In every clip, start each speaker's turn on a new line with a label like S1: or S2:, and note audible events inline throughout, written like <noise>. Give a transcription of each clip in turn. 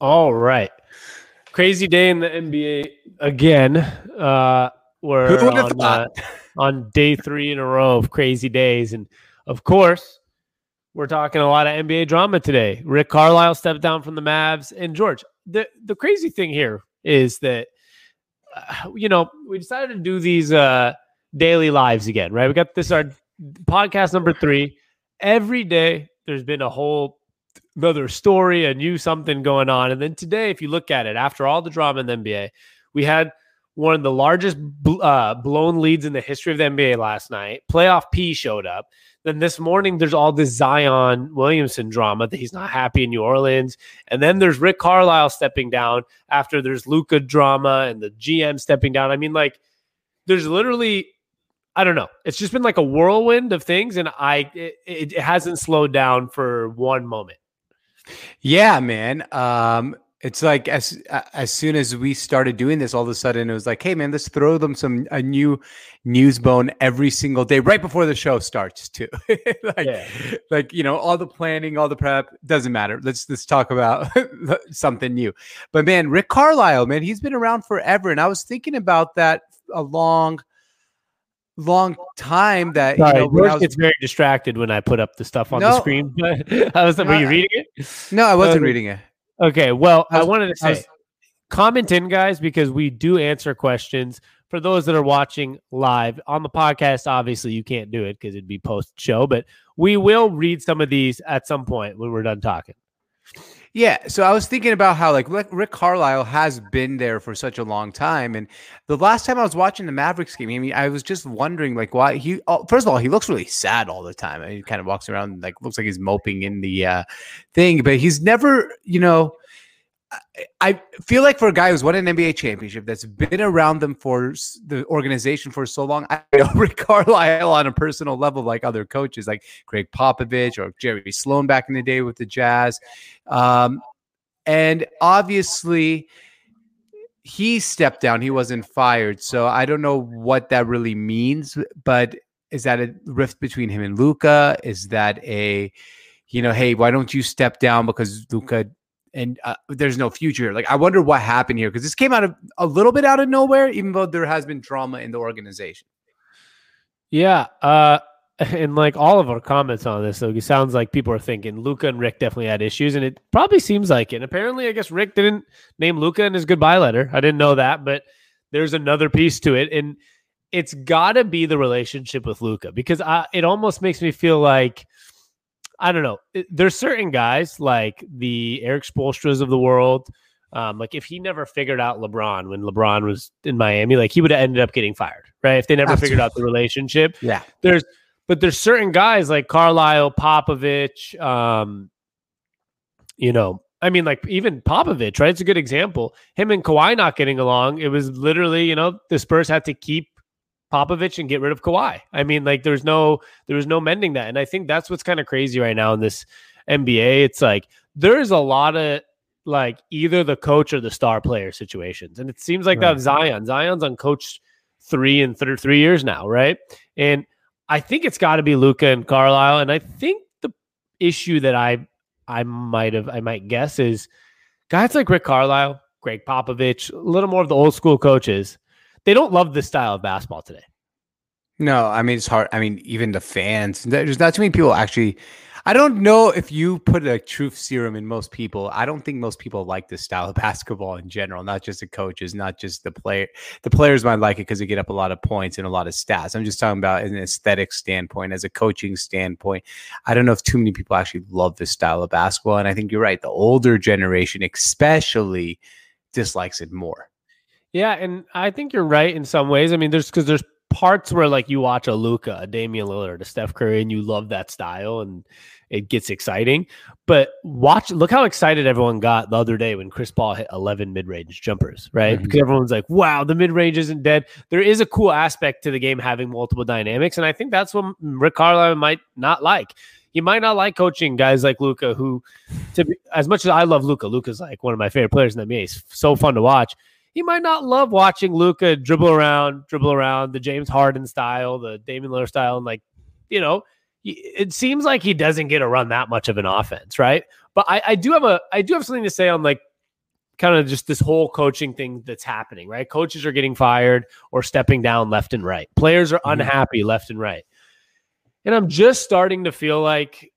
S1: All right. Crazy day in the NBA again. Uh, we're on, uh, on day three in a row of crazy days. And of course, we're talking a lot of NBA drama today. Rick Carlisle stepped down from the Mavs. And George, the, the crazy thing here is that, <sighs> you know, we decided to do these uh, daily lives again, right? We got this, our podcast number three. Every day, there's been a whole another story, a new something going on. And then today, if you look at it, after all the drama in the NBA, we had one of the largest uh, blown leads in the history of the NBA last night. Playoff P showed up. Then this morning, there's all this Zion Williamson drama that he's not happy in New Orleans. And then there's Rick Carlisle stepping down after there's Luka drama and the GM stepping down. I mean, like, there's literally, I don't know. It's just been like a whirlwind of things, and I it, it hasn't slowed down for one moment.
S2: Yeah, man. Um, it's like as as soon as we started doing this, all of a sudden it was like, hey, man, let's throw them some a new news bone every single day, right before the show starts, too. <laughs> like, yeah. like you know, all the planning, all the prep doesn't matter. Let's let's talk about <laughs> something new. But man, Rick Carlisle, man, he's been around forever, and I was thinking about that a long long time that
S1: Sorry,
S2: you know,
S1: George was, gets very distracted when I put up the stuff on no, the screen. <laughs> I was, were you reading it?
S2: No, I wasn't um, reading it.
S1: Okay, well, I, was, I wanted to say, was, comment in, guys, because we do answer questions for those that are watching live on the podcast. Obviously, you can't do it because it'd be post show, but we will read some of these at some point when we're done talking.
S2: Yeah, so I was thinking about how like Rick Carlisle has been there for such a long time, and the last time I was watching the Mavericks game, I mean, I was just wondering like why he. Oh, first of all, he looks really sad all the time. He kind of walks around like looks like he's moping in the uh, thing, but he's never, you know, I feel like for a guy who's won an NBA championship, that's been around them for the organization for so long, I know <laughs> Rick Carlisle on a personal level, like other coaches, like Gregg Popovich or Jerry Sloan back in the day with the Jazz. Um, and obviously, he stepped down. He wasn't fired. So I don't know what that really means, but is that a rift between him and Luka? Is that a, you know, hey, why don't you step down because Luka and uh, there's no future. Like I wonder what happened here because this came out of a little bit out of nowhere, even though there has been drama in the organization.
S1: Yeah, uh, <laughs> and like all of our comments on this, so it sounds like people are thinking Luka and Rick definitely had issues, and it probably seems like it. And apparently, I guess Rick didn't name Luka in his goodbye letter. I didn't know that, but there's another piece to it, and it's got to be the relationship with Luka because I, it almost makes me feel like I don't know. There's certain guys like the Erik Spoelstras of the world. Um, like if he never figured out LeBron when LeBron was in Miami, like he would have ended up getting fired, right? If they never Absolutely. figured out the relationship.
S2: Yeah.
S1: There's but there's certain guys like Carlisle, Popovich, um, you know, I mean, like even Popovich, right? It's a good example. Him and Kawhi not getting along. It was literally, you know, the Spurs had to keep Popovich and get rid of Kawhi. I mean, like there's no there was no mending that. And I think that's what's kind of crazy right now in this NBA. It's like there's a lot of like either the coach or the star player situations. And it seems like right. that Zion. Zion's on coach three and th- three years now, right? And I think it's got to be Luka and Carlisle. And I think the issue that I I might have I might guess is guys like Rick Carlisle, Gregg Popovich, a little more of the old school coaches they don't love this style of basketball today.
S2: No, I mean it's hard. I mean, even the fans. There's not too many people actually. I don't know if you put a truth serum in most people. I don't think most people like this style of <laughs> basketball in general, not just the coaches, not just the player. The players might like it because they get up a lot of points and a lot of stats. I'm just talking about an aesthetic standpoint, as a coaching standpoint. I don't know if too many people actually love this style of basketball. And I think you're right. The older generation, especially, dislikes it more.
S1: Yeah, and I think you're right in some ways. I mean, there's because there's parts where like you watch a Luka, a Damian Lillard, a Steph Curry, and you love that style and it gets exciting. But watch, look how excited everyone got the other day when Chris Paul hit 11 mid range jumpers, right? Mm-hmm. Because everyone's like, wow, the mid range isn't dead. There is a cool aspect to the game having multiple dynamics. And I think that's what Rick Carlisle might not like. He might not like coaching guys like Luka, who, to be, as much as I love Luka, Luka's like one of my favorite players in the NBA. He's so fun to watch he might not love watching Luka dribble around, dribble around the James Harden style, the Damian Lillard style, and like, you know, it seems like he doesn't get to run that much of an offense, right? But I, I do have a I do have something to say on like kind of just this whole coaching thing that's happening, right? Coaches are getting fired or stepping down left and right. Players are mm-hmm. unhappy left and right. And I'm just starting to feel like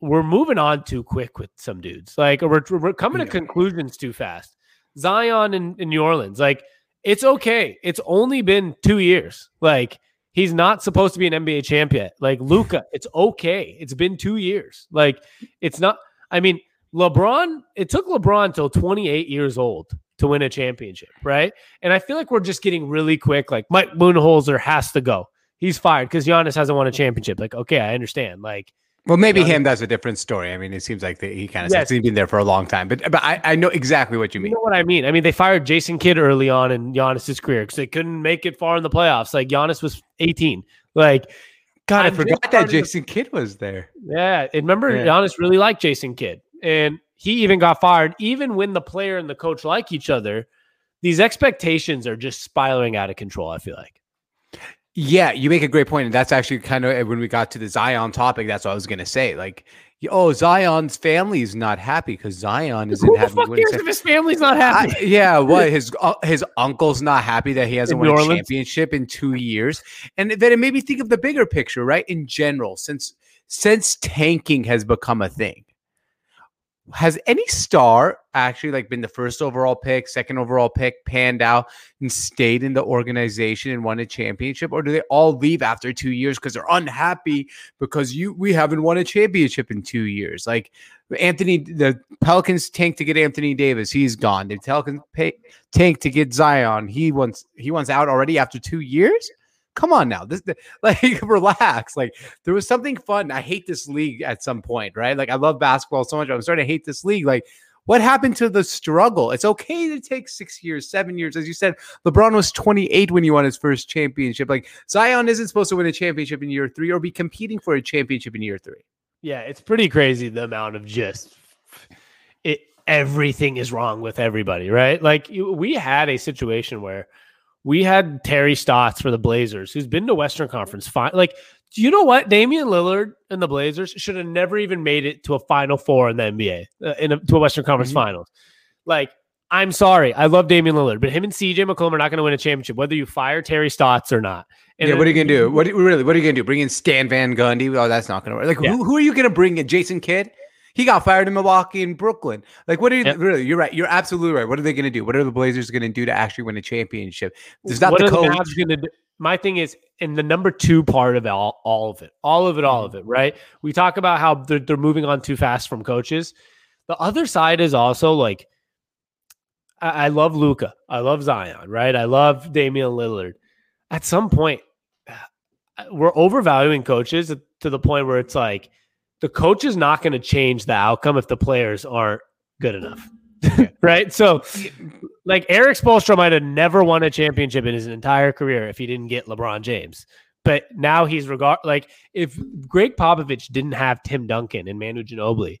S1: we're moving on too quick with some dudes. Like we're, we're coming yeah. to conclusions too fast. Zion in, in New Orleans, like it's okay. It's only been two years. Like he's not supposed to be an NBA champion. Like Luka, it's okay. It's been two years. Like it's not. I mean, LeBron. It took LeBron till 28 years old to win a championship, right? And I feel like we're just getting really quick. Like Mike Budenholzer has to go. He's fired because Giannis hasn't won a championship. Like, okay, I understand. Like,
S2: well, maybe him. That's a different story. I mean, it seems like the, he kind of yes. he's been there for a long time. But but I, I know exactly what you mean.
S1: You know what I mean? I mean, they fired Jason Kidd early on in Giannis's career because they couldn't make it far in the playoffs. Like Giannis was 18. Like,
S2: God, I forgot that Jason Kidd was there.
S1: Yeah, and remember, yeah. Giannis really liked Jason Kidd, and he even got fired. Even when the player and the coach like each other, these expectations are just spiraling out of control. I feel like.
S2: Yeah, you make a great point, and that's actually kind of when we got to the Zion topic. That's what I was going to say. Like, oh, Zion's family is not happy because Zion isn't
S1: Who
S2: happy.
S1: Who the fuck cares if his family's not happy?
S2: I, yeah, what <laughs> his uh, his uncle's not happy that he hasn't won a championship in two years, and then it made me think of the bigger picture, right? In general, since since tanking has become a thing, has any star actually like been the first overall pick, second overall pick, panned out and stayed in the organization and won a championship, or do they all leave after two years because they're unhappy because you we haven't won a championship in two years? Like Anthony, the Pelicans tank to get Anthony Davis, he's gone. The Pelicans pay, tank to get Zion, he wants he wants out already after two years come on now. This <laughs> like relax. Like there was something fun. I hate this league at some point, right? Like I love basketball so much. I'm starting to hate this league. Like what happened to the struggle? It's okay to take six years, seven years. As you said, LeBron was 28 when he won his first championship. Like Zion isn't supposed to win a championship in year three or be competing for a championship in year three.
S1: Yeah, it's pretty crazy the amount of just it. Everything is wrong with everybody, right? Like we had a situation where we had Terry Stotts for the Blazers, who's been to Western Conference. Fine, like, do you know what? Damian Lillard and the Blazers should have never even made it to a Final Four in the NBA, uh, in a, to a Western Conference mm-hmm. Finals. Like, I'm sorry, I love Damian Lillard, but him and CJ McCollum are not going to win a championship, whether you fire Terry Stotts or not.
S2: And yeah, what are you gonna do? What really? What are you gonna do? Bring in Stan Van Gundy? Oh, that's not gonna work. Like, yeah. who, who are you gonna bring in? Jason Kidd? He got fired in Milwaukee and Brooklyn. Like, what are you yep. really? You're right. You're absolutely right. What are they going to do? What are the Blazers going to do to actually win a championship? There's not what the coach. The?
S1: My thing is, in the number two part of all, all of it, all of it, all of mm. it, right? We talk about how they're, they're moving on too fast from coaches. The other side is also like, I, I love Luka. I love Zion, right? I love Damian Lillard. At some point, <sighs> we're overvaluing coaches to the point where it's like, the coach is not going to change the outcome if the players aren't good enough. <laughs> right. So, like Erik Spoelstra might have never won a championship in his entire career if he didn't get LeBron James. But now he's regard like if Gregg Popovich didn't have Tim Duncan and Manu Ginobili,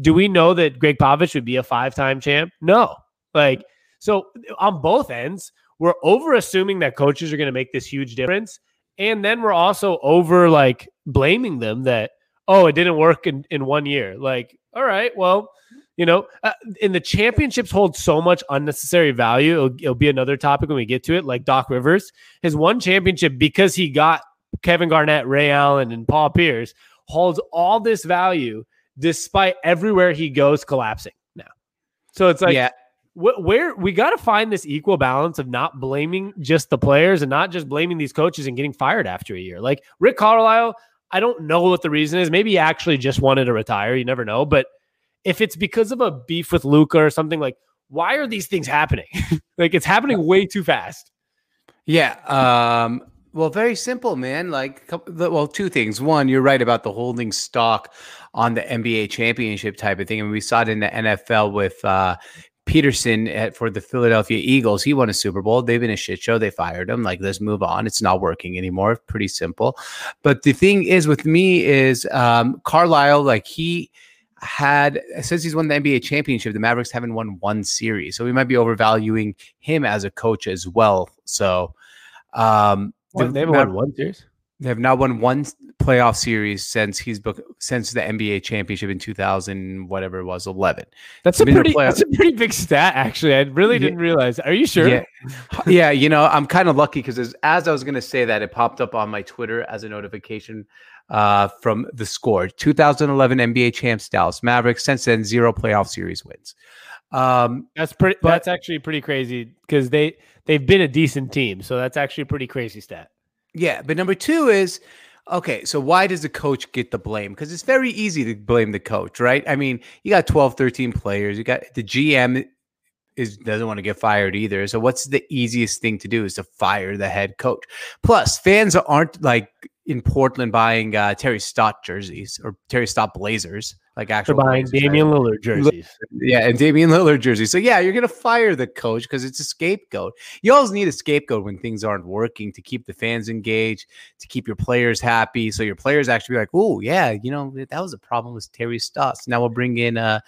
S1: do we know that Gregg Popovich would be a five time champ? No. Like, so on both ends, we're over assuming that coaches are going to make this huge difference. And then we're also over like blaming them that oh, it didn't work in, in one year. Like, all right, well, you know, uh, and the championships hold so much unnecessary value. It'll, it'll, be another topic when we get to it. Like Doc Rivers, his one championship because he got Kevin Garnett, Ray Allen, and Paul Pierce holds all this value despite everywhere he goes collapsing now. So it's like, yeah. Wh- where we got to find this equal balance of not blaming just the players and not just blaming these coaches and getting fired after a year. Like Rick Carlisle, I don't know what the reason is. Maybe he actually just wanted to retire. You never know. But if it's because of a beef with Luka or something like, why are these things happening? <laughs> like it's happening way too fast.
S2: Yeah. Um, well, very simple, man. Like, well, two things. One, you're right about the holding stock on the NBA championship type of thing. And we saw it in the NFL with uh, Pederson at, for the Philadelphia Eagles, he won a Super Bowl. They've been a shit show. They fired him. Like, let's move on. It's not working anymore. Pretty simple. But the thing is with me is um, Carlisle, like he, had since he's won the NBA championship, the Mavericks haven't won one series, so we might be overvaluing him as a coach as well. So, um,
S1: the, they haven't won one series.
S2: They have not won one playoff series since he's book, since the NBA championship in 2000 whatever it was 11.
S1: That's a pretty that's a pretty big stat actually. I really didn't realize. Are you sure?
S2: Yeah. <laughs> yeah, you know, I'm kind of lucky cuz as, as I was going to say that it popped up on my Twitter as a notification uh, from the score. 2011 NBA champs Dallas Mavericks since then zero playoff series wins.
S1: Um, that's pretty but, that's actually pretty crazy cuz they they've been a decent team. So that's actually a pretty crazy stat.
S2: Yeah, but number two is okay, so why does the coach get the blame? Because it's very easy to blame the coach, right? I mean, you got 12, 13 players, you got the GM is doesn't want to get fired either. So what's the easiest thing to do is to fire the head coach. Plus, fans aren't like in Portland buying uh, Terry Stott jerseys or Terry Stott Blazers, like actual
S1: They're buying Damian Lillard jerseys. <laughs>
S2: Yeah, and Damian Lillard jerseys. So yeah, you're gonna fire the coach because it's a scapegoat. You always need a scapegoat when things aren't working to keep the fans engaged, to keep your players happy. So your players actually be like, oh yeah, you know that was a problem with Terry Stott. So now we'll bring in uh,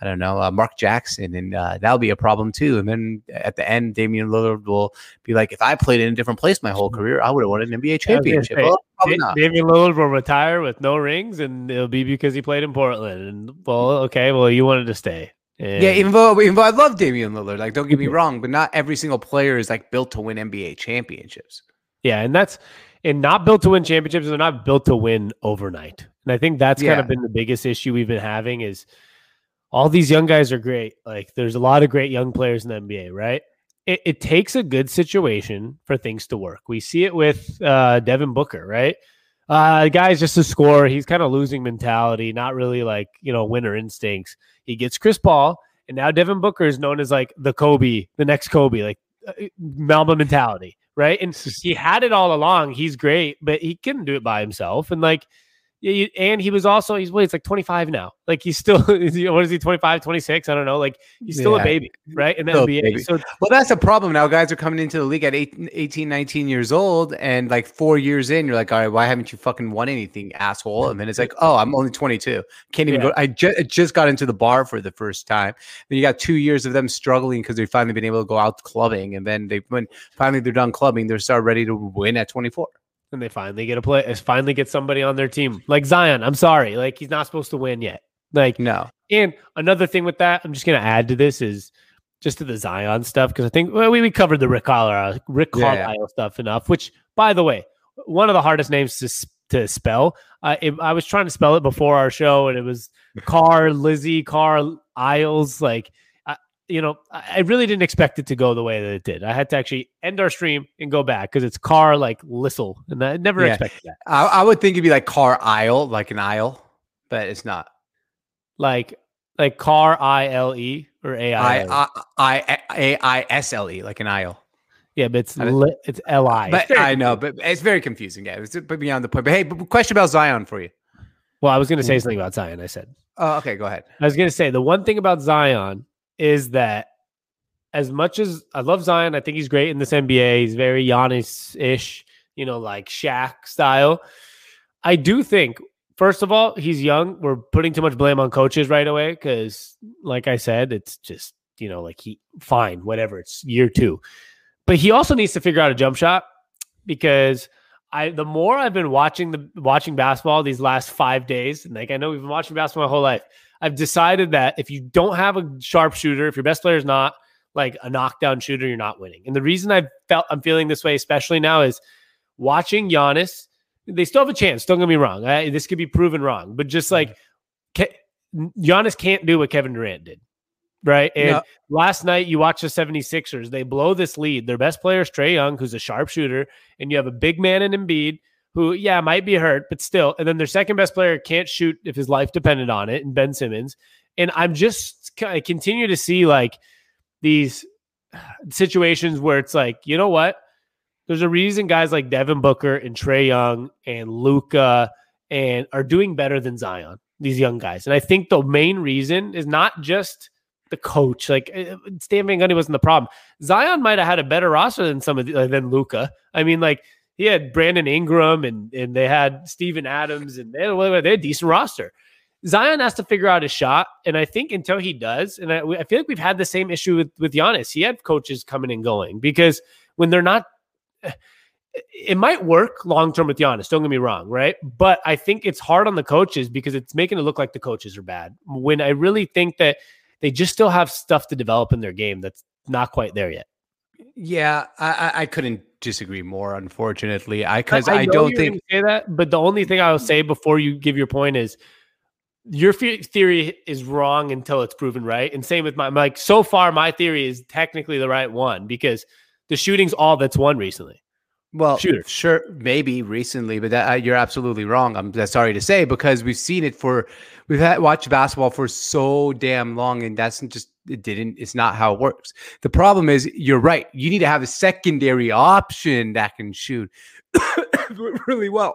S2: I don't know, uh, Mark Jackson, and uh, that'll be a problem too. And then at the end, Damian Lillard will be like, if I played in a different place my whole career, I would have won an NBA championship.
S1: Well, Damian Lillard will retire with no rings, and it'll be because he played in Portland. And well, okay, well, you wanted to stay.
S2: And yeah, even though, even though I love Damian Lillard, like don't get me wrong, but not every single player is like built to win NBA championships.
S1: Yeah, and that's and not built to win championships. They're not built to win overnight. And I think that's yeah. kind of been the biggest issue we've been having is all these young guys are great. Like there's a lot of great young players in the NBA, right? It, it takes a good situation for things to work. We see it with uh, Devin Booker, right? Uh, the guy's just a scorer. He's kind of losing mentality, not really like, you know, winner instincts. He gets Chris Paul, and now Devin Booker is known as like the Kobe, the next Kobe, like uh, mentality, right? And <laughs> he had it all along. He's great, but he couldn't do it by himself. And like, yeah, and he was also he's what he's like 25 now. Like he's still <laughs> what is he 25, 26? I don't know. Like he's still yeah. a baby, right? The NBA. Baby. So
S2: well, that's a problem now. Guys are coming into the league at 18, 18, 19 years old, and like four years in, you're like, all right, why haven't you fucking won anything, asshole? And then it's like, oh, I'm only 22. Can't even yeah. go. I just just got into the bar for the first time. Then you got two years of them struggling because they've finally been able to go out clubbing, and then they when finally they're done clubbing, they're start ready to win at 24
S1: and they finally get a play, finally get somebody on their team like Zion. I'm sorry, like he's not supposed to win yet. Like
S2: no.
S1: And another thing with that, I'm just gonna add to this is just to the Zion stuff because I think well, we we covered the Rick Carlisle Rick Carlisle yeah. stuff enough. Which, by the way, one of the hardest names to to spell. Uh, it, I was trying to spell it before our show, and it was <laughs> Car Lizzie Car Isles like you know, I really didn't expect it to go the way that it did. I had to actually end our stream and go back because it's car like Lissel, and I never yeah. expected that.
S2: I, I, would think it'd be like car aisle, like an aisle, but it's not.
S1: Like like car I L E or A
S2: I I A I S L E, like an aisle.
S1: Yeah, but it's li- it's L I.
S2: But I know, but it's very confusing. Yeah, it's but beyond the point. But hey, question about Zion for you.
S1: Well, I was going to say mm. something about Zion. I said.
S2: Oh, okay. Go ahead.
S1: I was going to say the one thing about Zion is that as much as I love Zion, I think he's great in this NBA. He's very Giannis ish, you know, like Shaq style. I do think, first of all, he's young. We're putting too much blame on coaches right away because, like I said, it's just, you know, like he, fine, whatever. It's year two. But he also needs to figure out a jump shot because I, the more I've been watching the watching basketball these last five days, and like I know we've been watching basketball my whole life, I've decided that if you don't have a sharpshooter, if your best player is not like a knockdown shooter, you're not winning. And the reason I felt I'm feeling this way, especially now, is watching Giannis. They still have a chance. Don't get me wrong. I, this could be proven wrong, but just like Ke- Giannis can't do what Kevin Durant did. Right. And last night you watch the 76ers, they blow this lead. Their best player is Trae Young, who's a sharpshooter, and you have a big man in Embiid who, yeah, might be hurt, but still. And then their second best player can't shoot if his life depended on it, and Ben Simmons. And I'm just, I continue to see like these <sighs> situations where it's like, you know what? There's a reason guys like Devin Booker and Trae Young and Luka and are doing better than Zion, these young guys. And I think the main reason is not just the coach. Like eh, Stan Van Gundy wasn't the problem. Zion might have had a better roster than some of the, than Luka. I mean, like he had Brandon Ingram and and they had Steven Adams and they had, they had a decent roster. Zion has to figure out his shot, and I think until he does, and I, I feel like we've had the same issue with with Giannis. He had coaches coming and going because when they're not, it might work long term with Giannis. Don't get me wrong, right? But I think it's hard on the coaches because it's making it look like the coaches are bad. When I really think that they just still have stuff to develop in their game that's not quite there yet.
S2: Yeah, I, I couldn't disagree more. Unfortunately, I because I, I, don't think
S1: say that. But the only thing I will say before you give your point is your theory is wrong until it's proven right. And same with my like so far, my theory is technically the right one because the shooting's all that's won recently.
S2: Well, Shooter. sure, maybe recently, but that, uh, you're absolutely wrong. I'm sorry to say because we've seen it for we've had watched basketball for so damn long, and that's just it didn't. It's not how it works. The problem is you're right. You need to have a secondary option that can shoot <coughs> really well.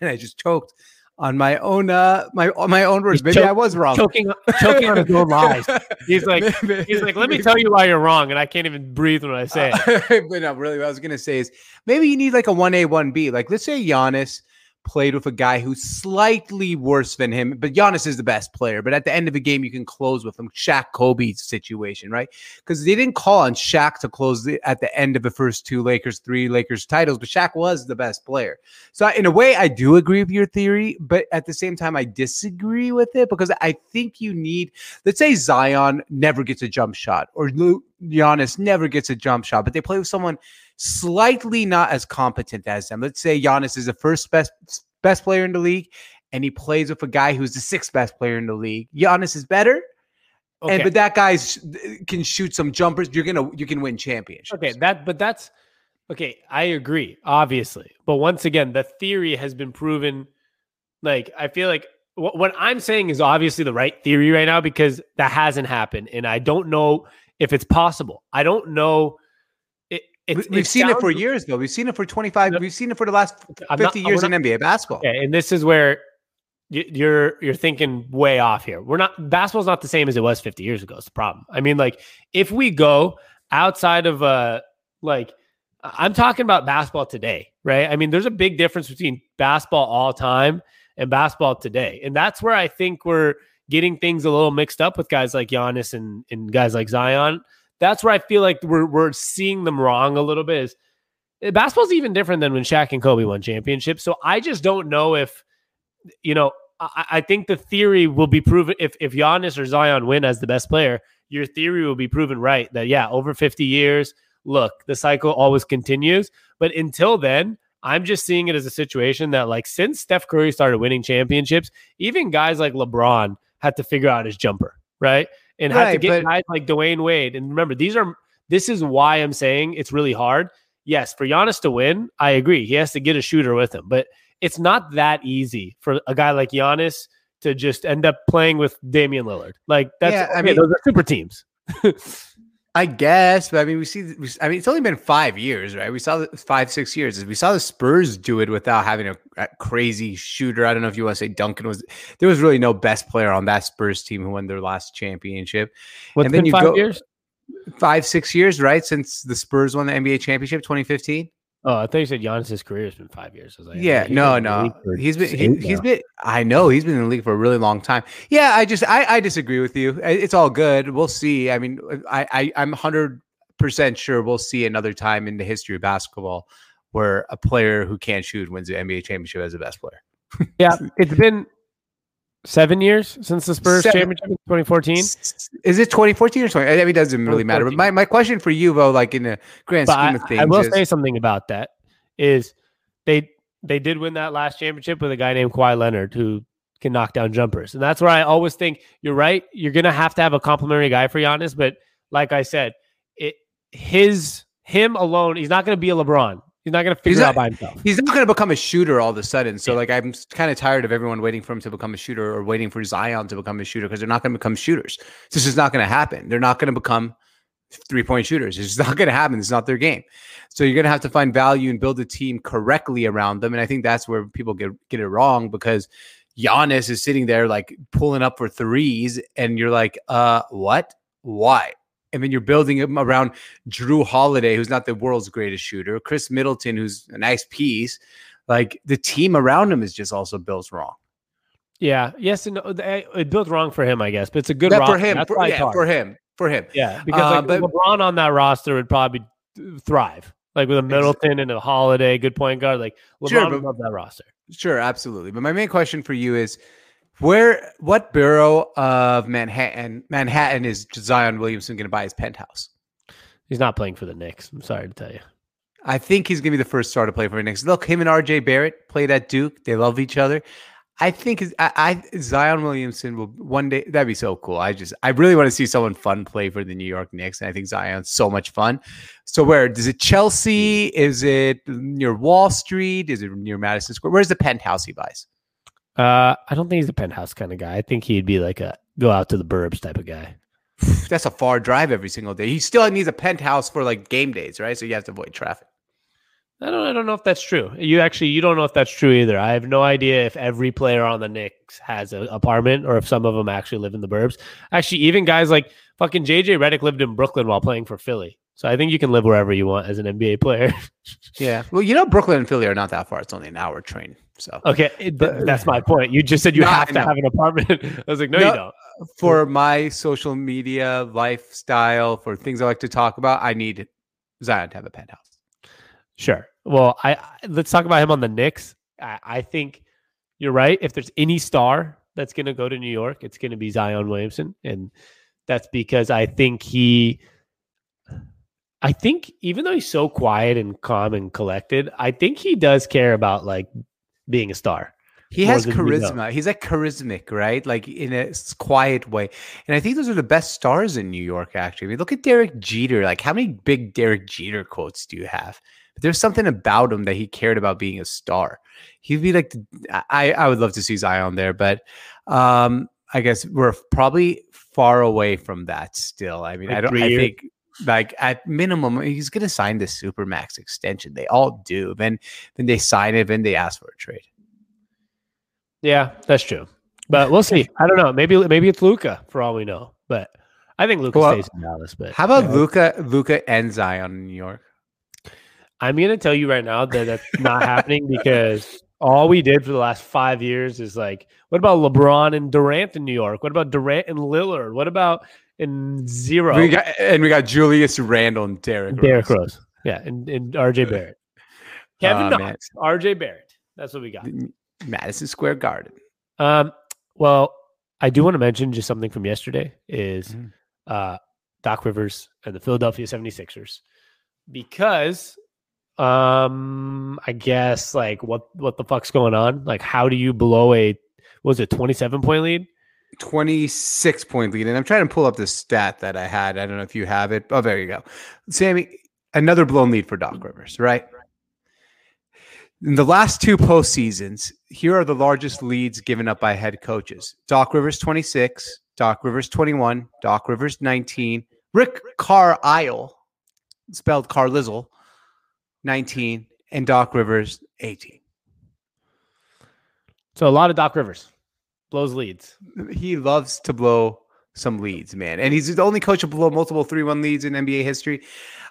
S2: And I just choked on my own uh my on my own words. Maybe choke, I was wrong.
S1: Choking choking on his own lies. He's like <laughs> he's like, let me tell you why you're wrong, and I can't even breathe when I say
S2: it. <laughs> but no, really, what I was gonna say is maybe you need like a one A one B. Like let's say Giannis played with a guy who's slightly worse than him, but Giannis is the best player. But at the end of the game, you can close with him. Shaq Kobe situation, right? Because they didn't call on Shaq to close the, at the end of the first two Lakers, three Lakers titles, but Shaq was the best player. So in a way, I do agree with your theory, but at the same time, I disagree with it because I think you need, let's say Zion never gets a jump shot or Giannis never gets a jump shot, but they play with someone slightly not as competent as them. Let's say Giannis is the first best best player in the league, and he plays with a guy who's the sixth best player in the league. Giannis is better. Okay. And but that guy can shoot some jumpers. You're gonna you can win championships.
S1: Okay, that but that's okay. I agree, obviously. But once again, the theory has been proven. Like I feel like what, what I'm saying is obviously the right theory right now because that hasn't happened, and I don't know if it's possible. I don't know
S2: it, we've it seen it for years, though. We've seen it for 25. No, we've seen it for the last 50 not, years not, in NBA basketball.
S1: Okay, and this is where you're you're thinking way off here. We're not basketball's not the same as it was 50 years ago. It's the problem. I mean, like if we go outside of uh like I'm talking about basketball today, right? I mean, there's a big difference between basketball all time and basketball today. And that's where I think we're getting things a little mixed up with guys like Giannis and, and guys like Zion that's where I feel like we're we're seeing them wrong a little bit. Is eh, basketball's even different than when Shaq and Kobe won championships. So I just don't know if you know. I, I think the theory will be proven if if Giannis or Zion win as the best player, your theory will be proven right. That yeah, over fifty years, look, the cycle always continues. But until then, I'm just seeing it as a situation that, like, since Steph Curry started winning championships, even guys like LeBron had to figure out his jumper, right? And right, had to get but, guys like Dwyane Wade. And remember, these are this is why I'm saying it's really hard. Yes, for Giannis to win, I agree. He has to get a shooter with him, but it's not that easy for a guy like Giannis to just end up playing with Damian Lillard. Like that's yeah, I mean those are super teams. <laughs>
S2: I guess, but I mean, we see. I mean, it's only been five years, right? We saw the, five, six years. We saw the Spurs do it without having a, a, crazy shooter. I don't know if you want to say Duncan was. There was really no best player on that Spurs team who won their last championship.
S1: What's and then you five go, years?
S2: Five, six years, right? Since the Spurs won the NBA championship, 2015.
S1: Oh, I thought you said Giannis's career has been five years.
S2: Like, yeah, no, no, he's been he, has been. I know he's been in the league for a really long time. Yeah, I just I, I disagree with you. It's all good. We'll see. I mean, I, I I'm hundred percent sure we'll see another time in the history of basketball where a player who can't shoot wins the NBA championship as the best player.
S1: yeah, it's been seven years since the Spurs seven. championship in 2014.
S2: Is it 2014 or 20? I mean, it doesn't really matter. But my, my question for you, though, like in the grand but scheme of things,
S1: I will
S2: is,
S1: say something about that. Is they they did win that last championship with a guy named Kawhi Leonard who can knock down jumpers, and that's where I always think you're right. You're gonna have to have a complimentary guy for Giannis, but like I said, it his him alone, he's not gonna be a LeBron. He's not going to figure
S2: not,
S1: out by himself.
S2: He's not going to become a shooter all of a sudden. So, yeah. like, I'm kind of tired of everyone waiting for him to become a shooter or waiting for Zion to become a shooter because they're not going to become shooters. This is not going to happen. They're not going to become three point shooters. It's not going to happen. It's not their game. So, you're going to have to find value and build a team correctly around them. And I think that's where people get, get it wrong because Giannis is sitting there like pulling up for threes. And you're like, uh, what? Why? And then you're building him around Jrue Holiday, who's not the world's greatest shooter, Khris Middleton, who's a nice piece. Like the team around him is just also built wrong.
S1: Yeah. Yes, and no, they- it built wrong for him, I guess. But it's a good
S2: Yeah,
S1: roster.
S2: for him. For, yeah, for him. For him.
S1: Yeah, because
S2: Uh,
S1: like
S2: but-
S1: LeBron on that roster would probably thrive, like with a Middleton and a Holiday, good point guard. Like LeBron
S2: Sure,
S1: would love that roster.
S2: Sure, absolutely. But my main question for you is where what borough of Manhattan Manhattan is Zion Williamson going to buy his penthouse?
S1: He's not playing for the Knicks. I'm sorry to tell you.
S2: I think he's going to be the first star to play for the Knicks. Look, him and RJ Barrett played at Duke. They love each other. I think is- I, I Zion Williamson will one day that'd be so cool. I just I really want to see someone fun play for the New York Knicks, and I think Zion's so much fun. So where is it? Chelsea? Is it near Wall Street? Is it near Madison Square? Where's the penthouse he buys?
S1: Uh, I don't think he's a penthouse kind of guy. I think he'd be like a go out to the burbs type of guy. <sighs>
S2: That's a far drive every single day. He still needs a penthouse for like game days, right? So you have to avoid traffic.
S1: I don't. I don't know if that's true. You actually, you don't know if that's true either. I have no idea if every player on the Knicks has an apartment or if some of them actually live in the burbs. Actually, even guys like fucking JJ Redick lived in Brooklyn while playing for Philly. So I think you can live wherever you want as an NBA player. <laughs>
S2: Yeah. Well, you know, Brooklyn and Philly are not that far. It's only an hour train. So
S1: okay, th- that's my point. You just said you
S2: No,
S1: have to have an apartment. <laughs> I was like, no,
S2: No.
S1: you don't.
S2: for my social media lifestyle, for things I like to talk about, I need Zion to have a penthouse.
S1: Sure. Well, I, I let's talk about him on the Knicks. I, I think you're right. If there's any star that's going to go to New York, it's going to be Zion Williamson, and that's because I think he. I think even though he's so quiet and calm and collected, I think he does care about like being a star.
S2: He has
S1: than we know.
S2: charisma. He's like charismatic, right? Like in a quiet way. And I think those are the best stars in New York, actually. I mean, look at Derek Jeter. Like, how many big Derek Jeter quotes do you have? But there's something about him that he cared about being a star. He'd be like, I, I would love to see Zion there, but um, I guess we're probably far away from that still. I mean,
S1: Like
S2: I don't, I think like at minimum, he's going to sign the Supermax extension. They all do. Then, then they sign it, then they ask for a trade.
S1: Yeah, that's true. But we'll see. I don't know. Maybe maybe it's Luka for all we know. But I think Luka
S2: Well,
S1: stays in Dallas. But
S2: How about. Luka, Luka and Zion in New York?
S1: I'm going to tell you right now that that's not happening because all we did for the last five years is like, what about LeBron and Durant in New York? What about Durant and Lillard? What about in zero?
S2: We got and we got Julius Randle and Derek.
S1: Derrick
S2: Rose.
S1: Rose. Yeah, and, and RJ Barrett. Kevin
S2: man.
S1: Knox, RJ Barrett. That's what we got.
S2: Madison Square Garden.
S1: Um, well, I do want to mention just something from yesterday is
S2: Mhm.
S1: uh, Doc Rivers and the Philadelphia 76ers because um I guess like what what the fuck's going on? Like how do you blow a what was it 27 point lead?
S2: 26 point lead. And I'm trying to pull up the stat that I had. I don't know if you have it. Oh, there you go. Sammy, another blown lead for Doc Rivers, right? In the last two postseasons, here are the largest leads given up by head coaches Doc Rivers 26, Doc Rivers 21, Doc Rivers 19, Rick Carlisle, spelled Carlizzle, 19, and Doc Rivers 18.
S1: So a lot of Doc Rivers blows leads.
S2: he loves to blow some leads, man. And he's the only coach to blow multiple 3 1 leads in NBA history.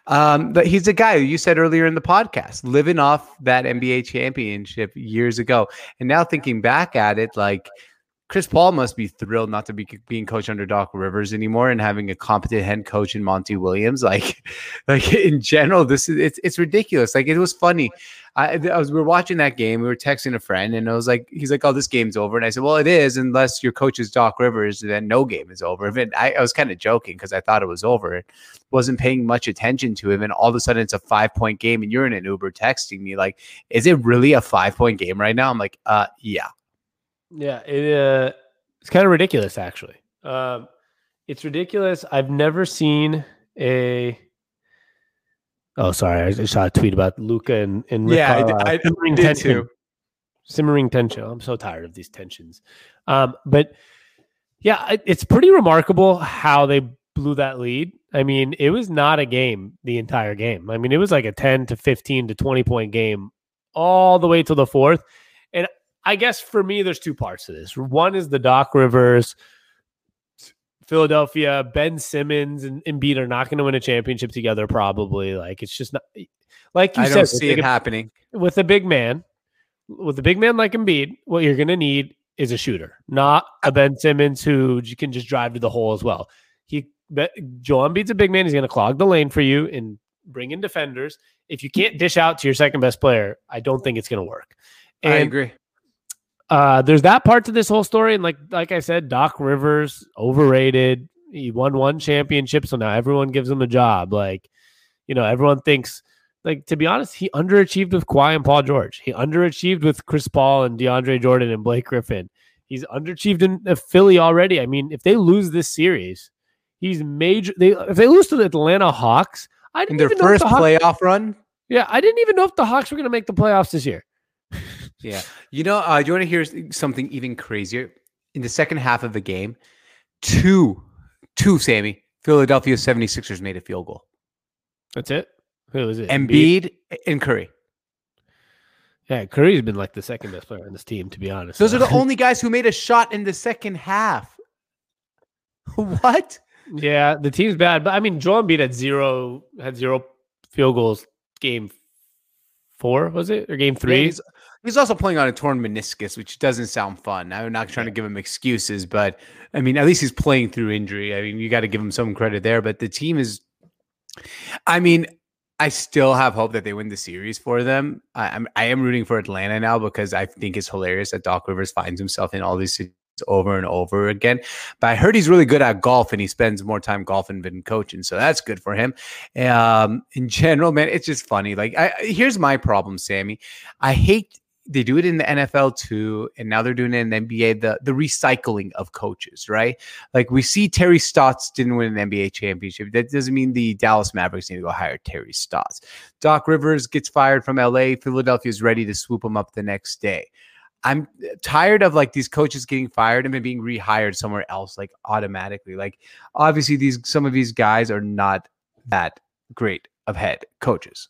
S2: Um, but he's the guy who you said earlier in the podcast, living off that NBA championship years ago. And now thinking back at it, like Chris Paul must be thrilled not to be being coached under Doc Rivers anymore and having a competent head coach in Monty Williams. <laughs> Like, like in general, this is it's it's ridiculous. Like it was funny. I, I was we were watching that game. We were texting a friend, and I was like, he's like, "Oh, this game's over." And I said, "Well, it is, unless your coach is Doc Rivers, then no game is over." It, I, I was kind of joking because I thought it was over. And wasn't paying much attention to him, and all of a sudden it's a five point game, and you're in an Uber texting me like, "Is it really a five point game right now?" I'm like, "Uh, yeah."
S1: Yeah, it uh, it's kind of ridiculous actually. Um, it's ridiculous. I've never seen a. Oh, sorry, I just saw a tweet about Luka and and Rick
S2: Yeah, I. I
S1: simmering
S2: did
S1: tension.
S2: too.
S1: Simmering tension. I'm so tired of these tensions. Um, but yeah, it- it's pretty remarkable how they blew that lead. I mean, it was not a game the entire game. I mean, it was like a 10 to 15 to 20 point game all the way to the fourth. And I guess for me, there's two parts to this. One is the Doc Rivers, Philadelphia, Ben Simmons, and Embiid are not going to win a championship together. Probably, like it's just not like you
S2: I
S1: said.
S2: don't see it
S1: a-
S2: happening.
S1: with a big man, with a big man like Embiid, what you're going to need is a shooter, not a Ben Simmons who you can just drive to the hole as well. He Joel Embiid's a big man. He's going to clog the lane for you and bring in defenders. If you can't dish out to your second best player, I don't think it's going to work.
S2: And, I agree.
S1: Uh, there's that part to this whole story, and like like I said, Doc Rivers overrated. He won one championship, so now everyone gives him a job. Like, you know, everyone thinks like to be honest, he underachieved with Kawhi and Paul George. He underachieved with Chris Paul and DeAndre Jordan and Blake Griffin. He's underachieved in Philly already. I mean, if they lose this series, he's major. They if they lose to the Atlanta Hawks, I didn't
S2: in their first
S1: the
S2: playoff Hawks, run.
S1: Yeah, I didn't even know if the Hawks were going to make the playoffs this year. <laughs>
S2: yeah, you know, uh, do you want to hear something even crazier? In the second half of the game, two, two, Sammy, Philadelphia 76ers made a field goal.
S1: That's it. Who is it?
S2: Embiid, Embiid and Curry.
S1: Yeah, Curry's been like the second best player on this team, to be honest.
S2: Those are the <laughs> only guys who made a shot in the second half. <laughs> what?
S1: Yeah, the team's bad, but I mean, Joel Embiid had zero had zero field goals game four, was it or game three? Yeah,
S2: he's, he's, also playing on a torn meniscus, which doesn't sound fun. I'm not trying to give him excuses, but I mean, at least he's playing through injury. I mean, you got to give him some credit there. But the team is, I mean, I still have hope that they win the series for them. I, I'm I am rooting for Atlanta now because I think it's hilarious that Doc Rivers finds himself in all these over and over again. But I heard he's really good at golf and he spends more time golfing than coaching, so that's good for him. Um, in general, man, it's just funny. Like, I, here's my problem, Sammy. I hate they do it in the NFL too, and now they're doing it in the NBA. The the recycling of coaches, right? Like we see Terry Stotts didn't win an NBA championship. That doesn't mean the Dallas Mavericks need to go hire Terry Stotts. Doc Rivers gets fired from LA. Philadelphia is ready to swoop him up the next day. I'm uh, tired of like these coaches getting fired and then being rehired somewhere else, like automatically. Like obviously these some of these guys are not that great of head coaches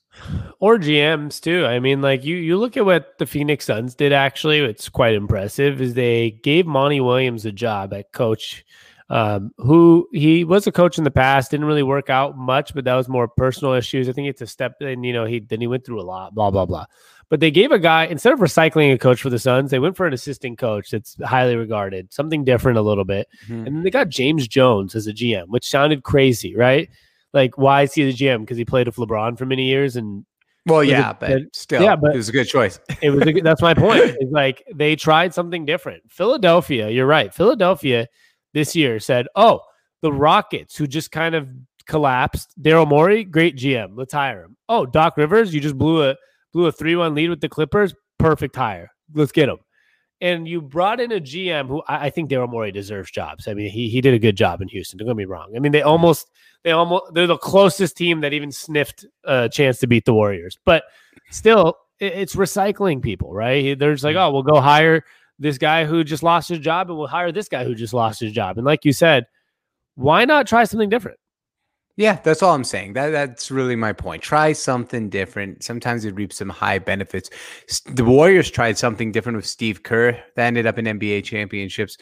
S1: or GMs too. I mean, like you you look at what the Phoenix Suns did. Actually, it's quite impressive. Is they gave Monty Williams a job at coach, um, who he was a coach in the past. Didn't really work out much, but that was more personal issues. I think it's a step. And you know, he then he went through a lot. Blah blah blah. But they gave a guy instead of recycling a coach for the Suns, they went for an assistant coach that's highly regarded, something different a little bit. Mm-hmm. And then they got James Jones as a GM, which sounded crazy, right? Like, why is he the GM? Because he played with LeBron for many years and
S2: well, yeah, a, but still, yeah, but it was a good choice.
S1: it was. A, that's my point. <laughs> It's like they tried something different. Philadelphia, you're right. Philadelphia this year said, "Oh, the Rockets, who just kind of collapsed. Daryl Morey, great GM. Let's hire him. Oh, Doc Rivers, you just blew a blew a three one lead with the Clippers. Perfect hire. Let's get him." And you brought in a GM who I, I think Daryl Morey deserves jobs. I mean, he he did a good job in Houston. Don't get me wrong. I mean, they almost they almost they're the closest team that even sniffed a chance to beat the Warriors. But still, it, it's recycling people, right? There's like, oh, we'll go hire this guy who just lost his job, and we'll hire this guy who just lost his job. And like you said, why not try something different?
S2: Yeah, that's all I'm saying. That that's really my point. Try something different. Sometimes it reaps some high benefits. The Warriors tried something different with Steve Kerr. That ended up in NBA championships.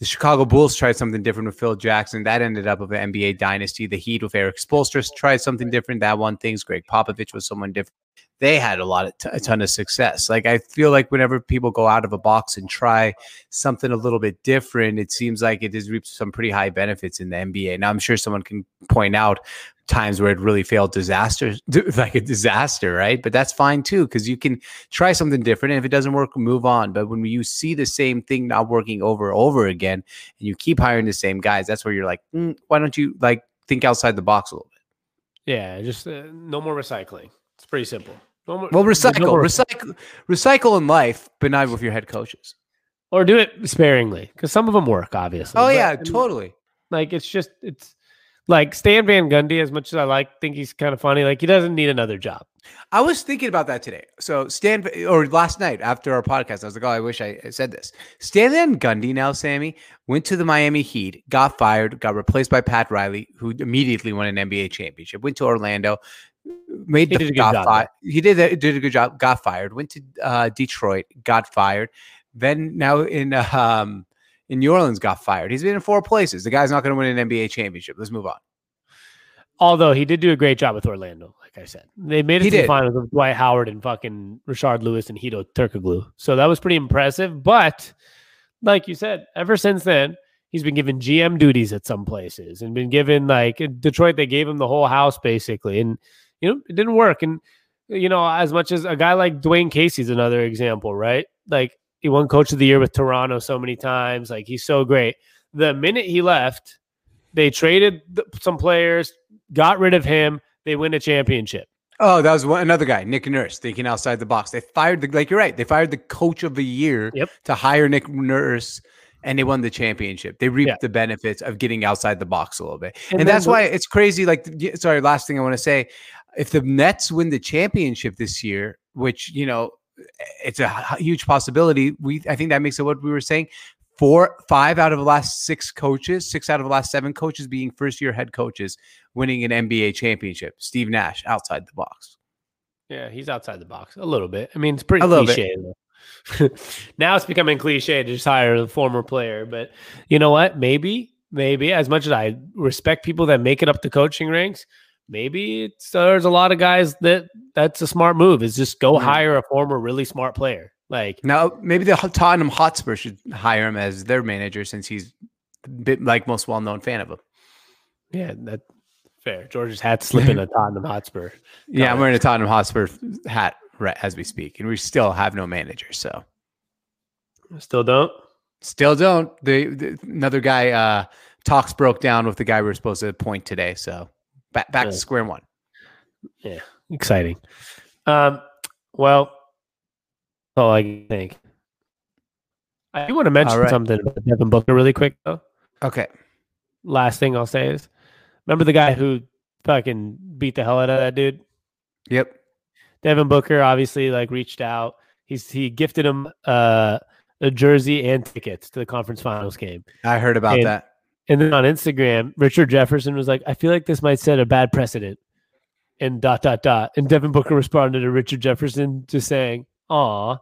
S2: The Chicago Bulls tried something different with Phil Jackson. That ended up with an NBA dynasty. The Heat with Erik Spoelstra tried something different. That won things. Gregg Popovich was someone different. They had a lot of t- a ton of success. Like I feel like whenever people go out of a box and try something a little bit different, it seems like it has reaped some pretty high benefits in the NBA. Now I'm sure someone can point out times where it really failed disaster <laughs> like a disaster right? But that's fine too because you can try something different and if it doesn't work move on. But when you see the same thing not working over and over again and you keep hiring the same guys that's where you're like mm, why don't you like think outside the box a little bit?
S1: Yeah just uh, no more recycling. It's pretty simple no
S2: more, well recycle no more recycle recycle in life but not with your head coaches
S1: or do it sparingly because some of them work obviously
S2: oh but, yeah totally
S1: like it's just it's like Stan Van Gundy, as much as I like, think he's kind of funny. Like he doesn't need another job.
S2: I was thinking about that today. So Stan, or last night after our podcast, I was like, oh, I wish I said this. Stan Van Gundy now, Sammy went to the Miami Heat, got fired, got replaced by Pat Riley, who immediately won an NBA championship. Went to Orlando, made he the got job, fired. He did a, did a good job. Got fired. Went to uh, Detroit, got fired. Then now in um, in New Orleans got fired. He's been in four places. The guy's not going to win an NBA championship. Let's move on.
S1: Although he did do a great job with Orlando, like I said, they made it he to did. the finals with Dwight Howard and fucking Rashard Lewis and Hedo Turkoglu. So that was pretty impressive. But like you said, ever since then, he's been given GM duties at some places and been given like in Detroit, they gave him the whole house basically. And, you know, it didn't work. And, you know, as much as a guy like Dwane Casey's another example, right? Like he won coach of the year with Toronto so many times. Like he's so great. The minute he left, they traded some players, got rid of him. They win a championship.
S2: Oh, that was one, another guy, Nick Nurse, thinking outside the box. They fired the like you're right. They fired the coach of the year
S1: Yep.
S2: to hire Nick Nurse, and they won the championship. They reaped
S1: Yeah.
S2: the benefits of getting outside the box a little bit, and,
S1: then
S2: that's why it's crazy. Like, sorry, last thing I want to say, if the Nets win the championship this year, which you know, it's a huge possibility. We I think that makes it what we were saying. Four, five out of the last six coaches, six out of the last seven coaches being first year head coaches, winning an NBA championship. Steve Nash outside the box.
S1: Yeah, he's outside the box a little bit. I mean, it's pretty
S2: A
S1: cliche. <laughs> now it's becoming cliche to just hire a former player. But you know what? Maybe, maybe as much as I respect people that make it up the coaching ranks, maybe it's, there's a lot of guys that that's a smart move. Is just go hire a former really smart player. Like
S2: Now, maybe the Tottenham Hotspur should hire him as their manager since he's bit like most well known fan of him.
S1: yeah, that fair. George's hat slipping a <laughs> Tottenham Hotspur.
S2: Yeah, I'm wearing a Tottenham Hotspur hat right as we speak, and we still have no manager. So
S1: Still don't.
S2: still don't. The, the another guy uh talks broke down with the guy we were supposed to appoint today. So back back
S1: Yeah.
S2: to square one.
S1: Yeah, exciting. Um, well, that's all I think. I do want to mention
S2: right.
S1: something about Devin Booker really quick though.
S2: Okay.
S1: Last thing I'll say is, remember the guy who fucking beat the hell out of that dude?
S2: Yep.
S1: Devin Booker obviously like reached out. He's he gifted him uh, a jersey and tickets to the conference finals game.
S2: I heard about
S1: And-
S2: that.
S1: And then on Instagram, Richard Jefferson was like, I feel like this might set a bad precedent. And dot dot dot. And Devin Booker responded to Richard Jefferson just saying, Aw.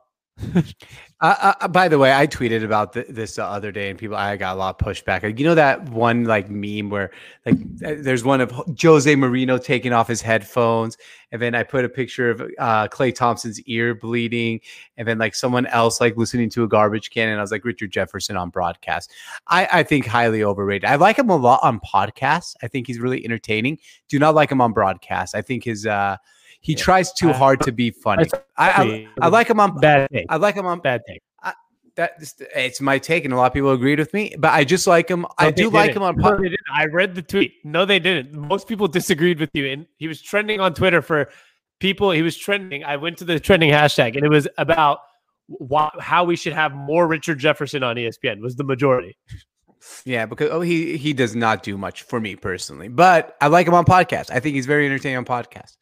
S2: Uh, uh, by the way, I tweeted about th- this the other day, and people I got a lot of pushback. You know that one like meme where like there's one of Jose Mourinho taking off his headphones, and then I put a picture of uh, Klay Thompson's ear bleeding, and then like someone else like listening to a garbage can, and I was like Richard Jefferson on broadcast. I, I think highly overrated. I like him a lot on podcasts. I think he's really entertaining. Do not like him on broadcast. I think his uh he
S1: Yeah.
S2: tries too
S1: I-
S2: hard to be funny. I I, I like him on
S1: bad take.
S2: I like him on
S1: Bad take.
S2: that it's my take, and a lot of people agreed with me. But I just like him. I
S1: No, they
S2: do like him on.
S1: No, they didn't. I read the tweet. No, they didn't. Most people disagreed with you, and he was trending on Twitter for people. He was trending. I went to the trending hashtag, and it was about why, how we should have more Richard Jefferson on ESPN. Was the majority.
S2: yeah, because oh, he he does not do much for me personally, but I like him on podcast. I think he's very entertaining on podcast.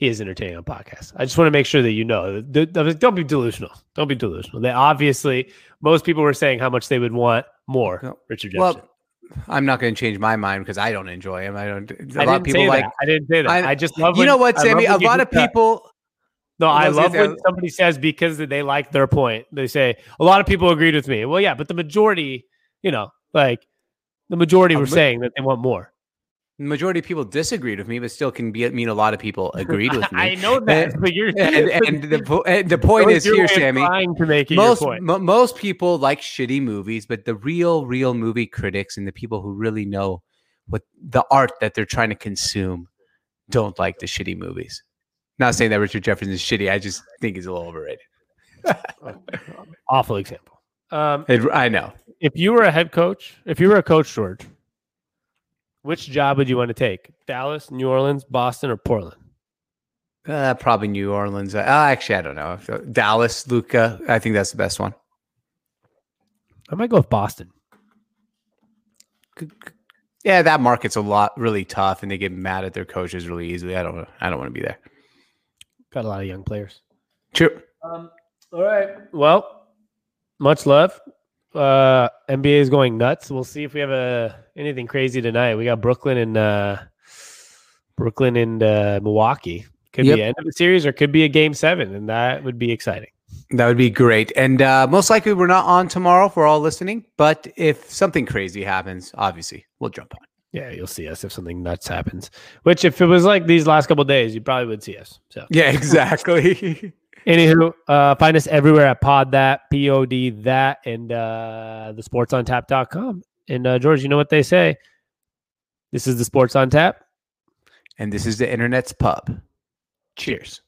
S1: He is entertaining on podcasts. I just want to make sure that you know. Don't be delusional. Don't be delusional. They obviously most people were saying how much they would want more
S2: No.
S1: Richard Jefferson.
S2: Well, I'm not going to change my mind because I don't enjoy him. I don't. A
S1: I
S2: lot of people like.
S1: that. I didn't say that. I,
S2: I-
S1: just love.
S2: You
S1: when-
S2: know what, Sammy? A lot of
S1: that.
S2: people.
S1: No, I love when somebody says because they like their point. They say a lot of people agreed with me. Well, yeah, but the majority, you know, like the majority were saying that they want more.
S2: The majority of people disagreed with me, but still can be mean a lot of people <laughs> agreed with me.
S1: I know that, but you're
S2: and, and the and the point is here,
S1: way of
S2: Sammy.
S1: trying to make it
S2: most
S1: your point.
S2: mo- most people like shitty movies, but the real real movie critics and the people who really know what the art that they're trying to consume don't like the shitty movies. Not saying that Richard Jefferson is shitty. I just think he's a little overrated. <laughs>
S1: Awful example. Um,
S2: It- I know.
S1: if you were a head coach, if you were a coach, George, which job would you want to take? Dallas, New Orleans, Boston, or Portland?
S2: Uh, probably New Orleans. Uh, actually, I don't know. Uh, Dallas, Luka. I think that's the best one.
S1: I might go with Boston.
S2: Yeah, that market's a lot really tough, and they get mad at their coaches really easily. I don't. I don't want to be there.
S1: Got a lot of young players.
S2: True.
S1: Um, all right. Well, much love. Uh, NBA is going nuts. We'll see if we have a anything crazy tonight. We got Brooklyn and uh, Brooklyn and uh, Milwaukee. Could
S2: Yep.
S1: be end of the series or could be a game seven, and that would be exciting.
S2: That would be great. And uh, most likely we're not on tomorrow for all listening. But if something crazy happens, obviously we'll jump on.
S1: Yeah, you'll see us if something nuts happens. Which, if it was like these last couple days, you probably would see us. So
S2: Yeah, <laughs> exactly. <laughs>
S1: Anywho, uh, find us everywhere at Pod That, P O D That, and uh, the sportsontap.com. And uh, George, you know what they say? This is the Sports on Tap.
S2: And this is the internet's pub. Cheers.